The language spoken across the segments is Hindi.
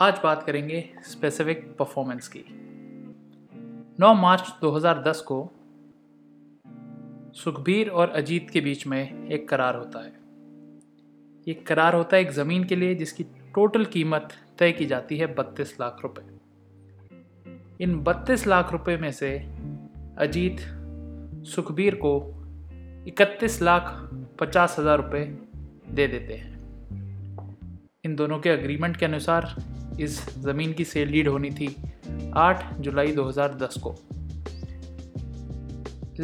आज बात करेंगे स्पेसिफिक परफॉर्मेंस की। 9 मार्च 2010 को सुखबीर और अजीत के बीच में एक करार होता है। ये करार होता है एक ज़मीन के लिए जिसकी टोटल कीमत तय की जाती है बत्तीस लाख रुपए। इन बत्तीस लाख रुपए में से अजीत सुखबीर को इकतीस लाख पचास हज़ार रुपये दे देते हैं। इन दोनों के अग्रीमेंट के अनुसार इस ज़मीन की सेल डीड होनी थी 8 जुलाई 2010 को।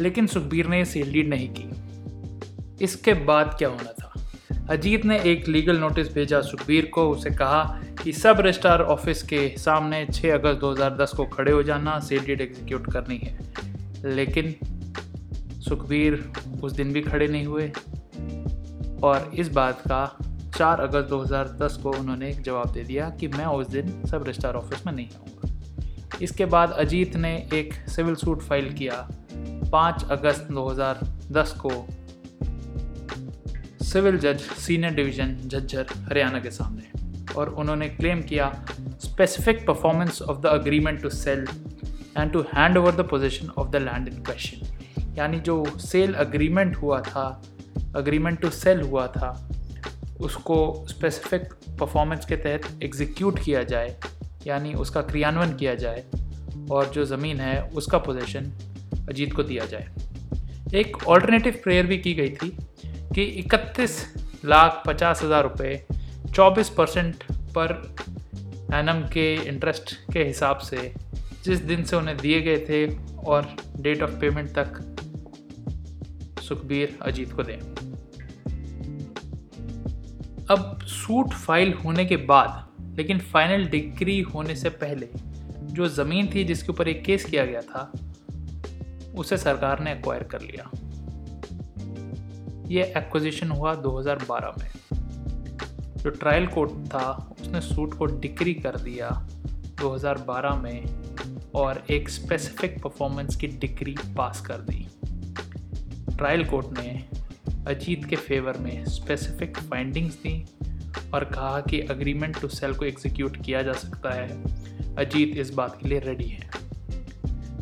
लेकिन सुखबीर ने सेल डीड नहीं की। इसके बाद क्या होना था? अजीत ने एक लीगल नोटिस भेजा सुखबीर को, उसे कहा कि सब रजिस्ट्रार ऑफ़िस के सामने 6 अगस्त 2010 को खड़े हो जाना सेल डीड एग्जीक्यूट करनी है। लेकिन सुखबीर उस दिन भी खड़े नहीं हुए और इस बात का 4 अगस्त 2010 को उन्होंने एक जवाब दे दिया कि मैं उस दिन सब रजिस्ट्रार ऑफ़िस में नहीं आऊँगा। इसके बाद अजीत ने एक सिविल सूट फ़ाइल किया 5 अगस्त 2010 को। सिविल जज सीनियर डिवीज़न झज्जर, हरियाणा के सामने। और उन्होंने क्लेम किया specific performance of the agreement to sell and to hand over the possession of the land in question यानी जो सेल अग्रीमेंट हुआ था अग्रीमेंट टू सेल हुआ था उसको स्पेसिफिक परफॉर्मेंस के तहत एग्जीक्यूट किया जाए, यानी उसका क्रियान्वयन किया जाए, और जो ज़मीन है, उसका पोजेशन अजीत को दिया जाए। एक ऑल्टरनेटिव प्रेयर भी की गई थी कि इकतीस लाख पचास हज़ार रुपये चौबीस परसेंट पर एनम के इंटरेस्ट के हिसाब से जिस दिन से उन्हें दिए गए थे और डेट ऑफ़ पेमेंट तक सुखबीर अजीत को दें। अब सूट फ़ाइल होने के बाद, लेकिन फाइनल डिग्री होने से पहले, जो ज़मीन थी जिसके ऊपर एक केस किया गया था, उसे सरकार ने एक्वायर कर लिया। ये एक्विजिशन हुआ 2012 में। जो ट्रायल कोर्ट था, उसने सूट को डिक्री कर दिया 2012 में और एक स्पेसिफिक परफॉर्मेंस की डिग्री पास कर दी। ट्रायल कोर्ट ने अजीत के फेवर में स्पेसिफिक फाइंडिंग्स दी और कहा कि अग्रीमेंट टू सेल को एग्जीक्यूट किया जा सकता है। अजीत इस बात के लिए रेडी है।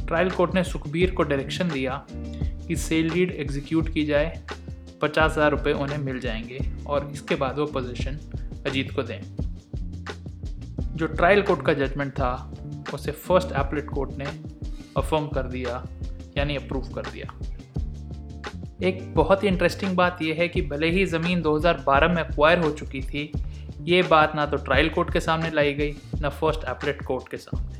ट्रायल कोर्ट ने सुखबीर को डायरेक्शन दिया कि सेल डीड एग्जीक्यूट की जाए। पचास हज़ार रुपये उन्हें मिल जाएँगे और इसके बाद वो पोजीशन अजीत को दें। जो ट्रायल कोर्ट का जजमेंट था, उसे फ़र्स्ट एपलेट कोर्ट ने अफर्म कर दिया, यानी अप्रूव कर दिया। एक बहुत ही इंटरेस्टिंग बात यह है कि भले ही ज़मीन 2012 में एक्वायर हो चुकी थी, ये बात ना तो ट्रायल कोर्ट के सामने लाई गई, ना फ़र्स्ट एपलेट कोर्ट के सामने।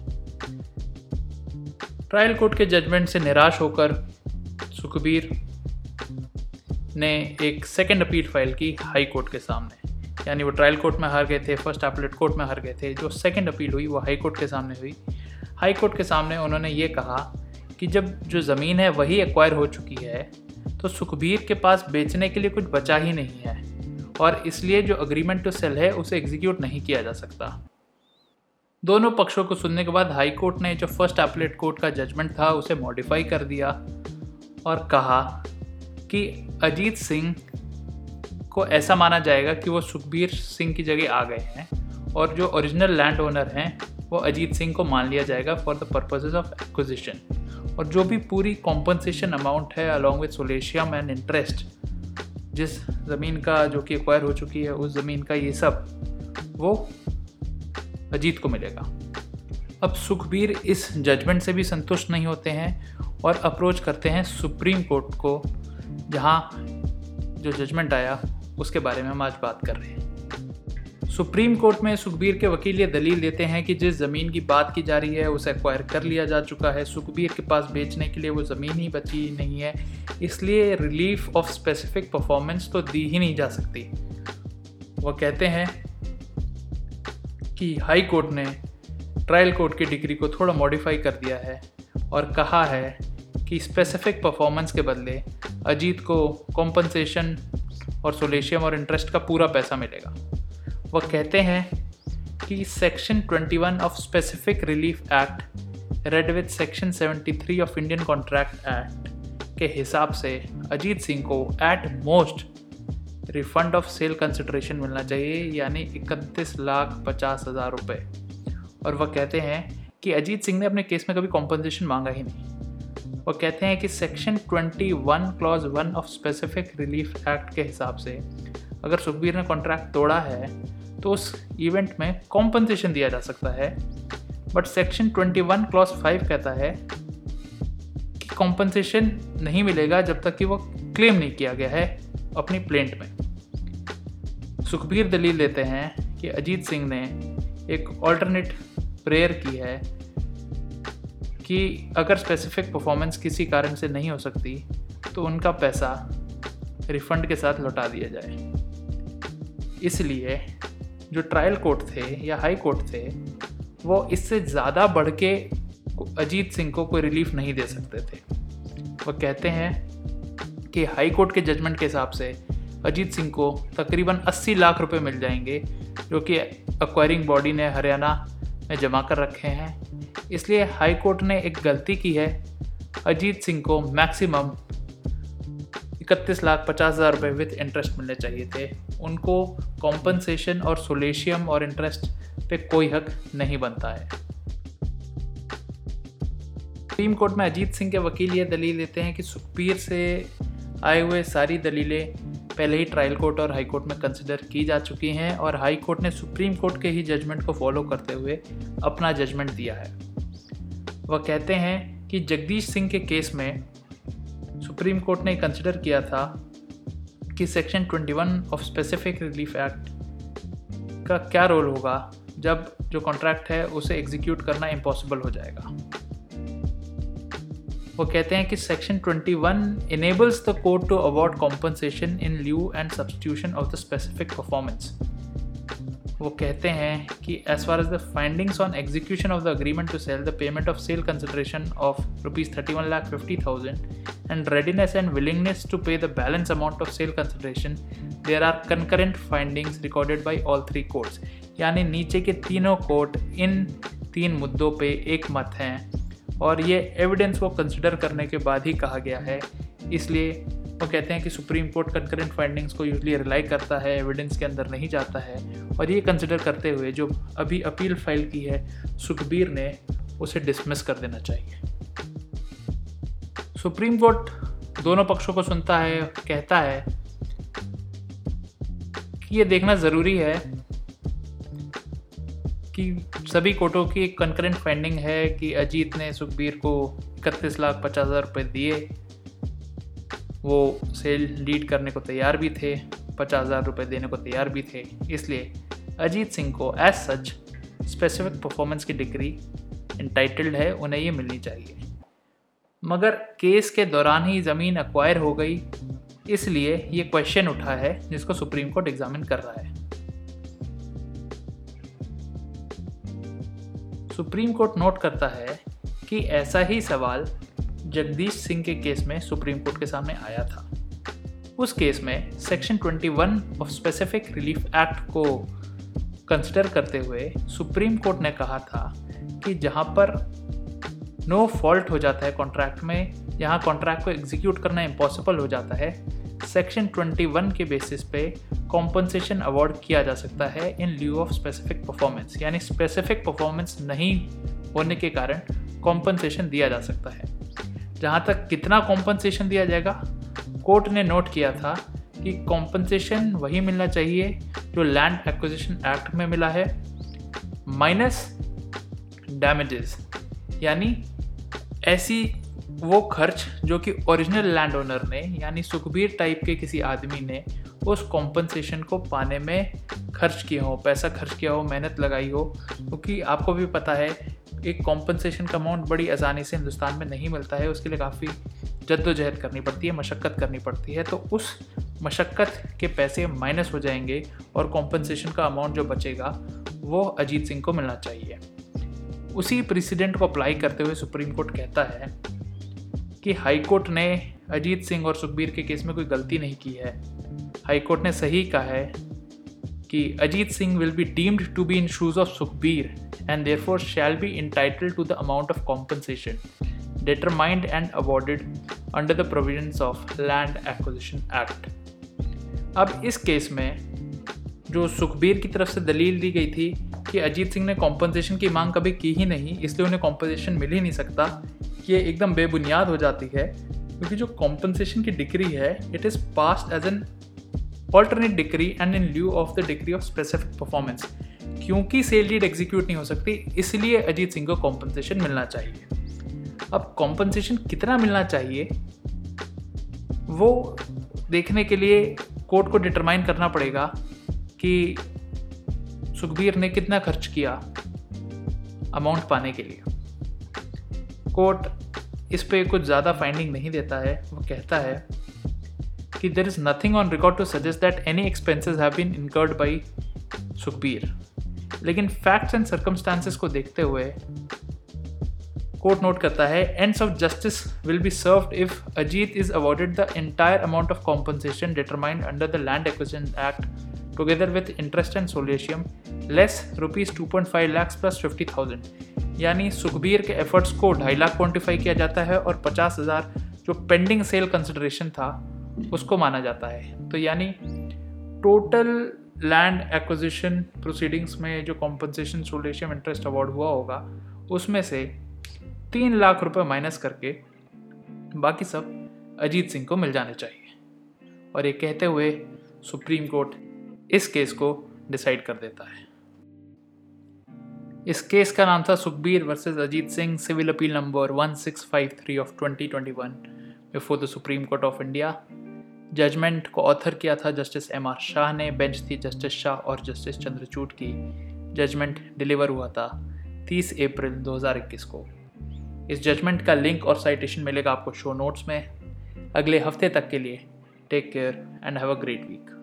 ट्रायल कोर्ट के जजमेंट से निराश होकर सुखबीर ने एक सेकेंड अपील फ़ाइल की हाई कोर्ट के सामने। यानी वो ट्रायल कोर्ट में हार गए थे फ़र्स्ट एपलेट कोर्ट में हार गए थे। जो सेकेंड अपील हुई, वो हाई कोर्ट के सामने हुई। हाई कोर्ट के सामने उन्होंने ये कहा कि जब जो ज़मीन है वही एक्वायर हो चुकी है तो सुखबीर के पास बेचने के लिए कुछ बचा ही नहीं है और इसलिए जो अग्रीमेंट टू सेल है, उसे एग्जीक्यूट नहीं किया जा सकता। दोनों पक्षों को सुनने के बाद हाई कोर्ट ने जो फ़र्स्ट एपलेट कोर्ट का जजमेंट था, उसे मॉडिफाई कर दिया और कहा कि अजीत सिंह को ऐसा माना जाएगा कि वो सुखबीर सिंह की जगह आ गए हैं और जो ओरिजिनल लैंड ओनर हैं, वो अजीत सिंह को मान लिया जाएगा for the purposes of acquisition और जो भी पूरी कॉम्पनसेशन अमाउंट है along with solatium and interest जिस ज़मीन का जो कि एक्वायर हो चुकी है, उस ज़मीन का ये सब, वो अजीत को मिलेगा। अब सुखबीर इस जजमेंट से भी संतुष्ट नहीं होते हैं और अप्रोच करते हैं सुप्रीम कोर्ट को, जहाँ जो जजमेंट आया, उसके बारे में हम आज बात कर रहे हैं। सुप्रीम कोर्ट में सुखबीर के वकील ये दलील देते हैं कि जिस ज़मीन की बात की जा रही है, उसे एक्वायर कर लिया जा चुका है। सुखबीर के पास बेचने के लिए वो ज़मीन ही बची नहीं है। इसलिए रिलीफ ऑफ़ स्पेसिफिक परफॉर्मेंस तो दी ही नहीं जा सकती। वह कहते हैं कि हाई कोर्ट ने ट्रायल कोर्ट की डिग्री को थोड़ा मॉडिफाई कर दिया है और कहा है कि स्पेसिफिक परफॉर्मेंस के बदले अजीत को कॉम्पनसेशन और सोलेशियम और इंटरेस्ट का पूरा पैसा मिलेगा। वह कहते हैं कि section 21 of specific relief act read with section 73 of Indian contract act के हिसाब से अजीत सिंह को at most refund of sale consideration मिलना चाहिए, यानी इकतीस लाख पचास हज़ार रुपये और वह कहते हैं कि अजीत सिंह ने अपने केस में कभी कॉम्पनसेशन मांगा ही नहीं। वह कहते हैं कि section 21 clause one of specific relief act के हिसाब से अगर सुखबीर ने कॉन्ट्रैक्ट तोड़ा है तो उस इवेंट में कॉम्पनसेशन दिया जा सकता है। बट सेक्शन 21 क्लॉज 5 कहता है कि कॉम्पनसेशन नहीं मिलेगा जब तक कि वो क्लेम नहीं किया गया है अपनी प्लेंट में। सुखबीर दलील देते हैं कि अजीत सिंह ने एक ऑल्टरनेट प्रेयर की है कि अगर स्पेसिफिक परफॉर्मेंस किसी कारण से नहीं हो सकती तो उनका पैसा रिफंड के साथ लौटा दिया जाए। इसलिए जो ट्रायल कोर्ट थे या हाई कोर्ट थे, वो इससे ज़्यादा बढ़ के अजीत सिंह को कोई रिलीफ नहीं दे सकते थे। वो कहते हैं कि हाई कोर्ट के जजमेंट के हिसाब से अजीत सिंह को तकरीबन 80 लाख रुपए मिल जाएँगे, जो कि एक्वायरिंग बॉडी ने हरियाणा में जमा कर रखे हैं। इसलिए हाई कोर्ट ने एक गलती की है। अजीत सिंह को मैक्सिमम इकतीस लाख पचास हज़ार रुपये विथ इंटरेस्ट मिलने चाहिए थे। उनको कॉम्पनसेशन और सोलेशियम और इंटरेस्ट पे कोई हक नहीं बनता है। सुप्रीम कोर्ट में अजीत सिंह के वकील ये दलील देते हैं कि सुखबीर से आए हुए सारी दलीलें पहले ही ट्रायल कोर्ट और हाई कोर्ट में कंसिडर की जा चुकी हैं और हाई कोर्ट ने सुप्रीम कोर्ट के ही जजमेंट को फॉलो करते हुए अपना जजमेंट दिया है। वह कहते हैं कि जगदीश सिंह के केस में सुप्रीम कोर्ट ने कंसिडर किया था कि section 21 of specific relief act का क्या रोल होगा जब जो कॉन्ट्रैक्ट है उसे एग्जीक्यूट करना इम्पॉसिबल हो जाएगा। वो कहते हैं कि section 21 enables the court to award compensation in lieu and substitution of the specific performance वो कहते हैं कि as far as the findings on execution of the agreement to sale the payment of sale consideration of rupees thirty one lakh fifty thousand and readiness and willingness to pay the balance amount of sale consideration there are concurrent findings recorded by all three courts यानी नीचे के तीनों कोर्ट इन तीन मुद्दों पे एक मत हैं। और ये एविडेंस को कंसिडर करने के बाद ही कहा गया है। इसलिए वो कहते हैं कि सुप्रीम कोर्ट कंकरेंट फाइंडिंग्स को यूजली रिलाई करता है एविडेंस के अंदर नहीं जाता है। और ये कंसिडर करते हुए जो अभी अपील फ़ाइल की है, सुखबीर ने उसे डिसमिस कर देना चाहिए। सुप्रीम कोर्ट दोनों पक्षों को सुनता है, कहता है कि ये देखना ज़रूरी है कि सभी कोर्टों की एक कंकरेंट फाइंडिंग है कि अजीत ने सुखबीर को इकतीस लाख पचास हज़ार रुपये दिए। वो सेल लीड करने को तैयार भी थे, पचास हज़ार रुपये देने को तैयार भी थे। इसलिए अजीत सिंह को एज सच स्पेसिफिक परफॉर्मेंस की डिग्री इंटाइटल्ड है, उन्हें ये मिलनी चाहिए। मगर केस के दौरान ही ज़मीन अक्वायर हो गई। इसलिए ये क्वेश्चन उठा है, जिसको सुप्रीम कोर्ट एग्जामिन कर रहा है। सुप्रीम कोर्ट नोट करता है कि ऐसा ही सवाल जगदीश सिंह के केस में सुप्रीम कोर्ट के सामने आया था। उस केस में section 21 of specific relief act को कंसिडर करते हुए सुप्रीम कोर्ट ने कहा था कि जहाँ पर नो फॉल्ट हो जाता है कॉन्ट्रैक्ट में। यहाँ कॉन्ट्रैक्ट को एग्जीक्यूट करना इम्पॉसिबल हो जाता है। सेक्शन 21 के बेसिस पे कॉम्पनसेशन अवार्ड किया जा सकता है in lieu of specific performance यानी स्पेसिफिक परफॉर्मेंस नहीं होने के कारण कॉम्पनसेशन दिया जा सकता है। जहाँ तक कितना कॉम्पनसेशन दिया जाएगा कोर्ट ने नोट किया था कि कॉम्पनसेशन वही मिलना चाहिए जो लैंड एक्विजिशन एक्ट में मिला है। माइनस डैमेजेस यानी ऐसी वो खर्च जो कि ओरिजिनल लैंड ओनर ने, यानी सुखबीर टाइप के किसी आदमी ने, उस कॉम्पनसेशन को पाने में खर्च किया हो, पैसा खर्च किया हो, मेहनत लगाई हो, क्योंकि तो आपको भी पता है, एक कॉम्पनसेशन का अमाउंट बड़ी आसानी से हिंदुस्तान में नहीं मिलता है, उसके लिए काफ़ी जद्दोजहद करनी पड़ती है, मशक्क़त करनी पड़ती है तो उस मशक्क़त के पैसे माइनस हो जाएँगे और कॉम्पनसेशन का अमाउंट जो बचेगा, वो अजीत सिंह को मिलना चाहिए। उसी प्रेसिडेंट को अप्लाई करते हुए सुप्रीम कोर्ट कहता है कि हाई कोर्ट ने अजीत सिंह और सुखबीर के केस में कोई गलती नहीं की है हाई कोर्ट ने सही कहा है कि Ajit Singh will be deemed to be in shoes of Sukhbir and therefore shall be entitle to the amount of compensation determined and awarded under the provisions of Land Acquisition Act. अब इस केस में जो सुखबीर की तरफ़ से दलील दी गई थी कि अजीत सिंह ने कॉम्पनसेशन की मांग कभी की ही नहीं, इसलिए उन्हें कॉम्पनसेशन मिल ही नहीं सकता, ये एकदम बेबुनियाद हो जाती है। क्योंकि जो कॉम्पनसेशन की डिग्री है it is passed as an alternate decree and in lieu of the decree of specific performance क्योंकि सेल लीड एग्जीक्यूट नहीं हो सकती, इसलिए अजीत सिंह को कॉम्पनसेशन मिलना चाहिए। अब कॉम्पनसेशन कितना मिलना चाहिए, वो देखने के लिए कोर्ट को डिटरमाइन करना पड़ेगा कि सुखबीर ने कितना खर्च किया अमाउंट पाने के लिए? कोर्ट इस पे कुछ ज़्यादा फाइंडिंग नहीं देता है। वो कहता है कि there is nothing on record to suggest that any expenses have been incurred by Sukhbir. लेकिन फैक्ट्स एंड सर्कमस्टांसिस को देखते हुए कोर्ट नोट करता है ends of justice will be served if Ajit is awarded the entire amount of compensation determined under the land acquisition act together with interest and solatium less rupees two point five lakhs plus fifty thousand यानी सुखबीर के एफर्ट्स को ढाई लाख क्वान्टिफाई किया जाता है और पचास हज़ार जो पेंडिंग सेल कंसिडरेशन था, उसको माना जाता है। तो यानी टोटल लैंड एक्विजिशन प्रोसीडिंग्स में जो कॉम्पनसेशन सोलेशियम इंटरेस्ट अवार्ड हुआ होगा, उसमें से तीन लाख रुपए माइनस करके बाकी सब अजीत सिंह को मिल जाने चाहिए। और ये कहते हुए सुप्रीम कोर्ट इस केस को डिसाइड कर देता है। इस केस का नाम था Sukhbir versus Ajit Singh civil appeal number 1653 of 2021 before the supreme court of India judgment को ऑथर किया था जस्टिस एम आर शाह ने बेंच थी जस्टिस शाह और जस्टिस चंद्रचूड की। जजमेंट डिलीवर हुआ था 30 अप्रैल 2021 को। इस जजमेंट का लिंक और साइटेशन मिलेगा आपको शो नोट्स में। अगले हफ़्ते तक के लिए take care and have a great week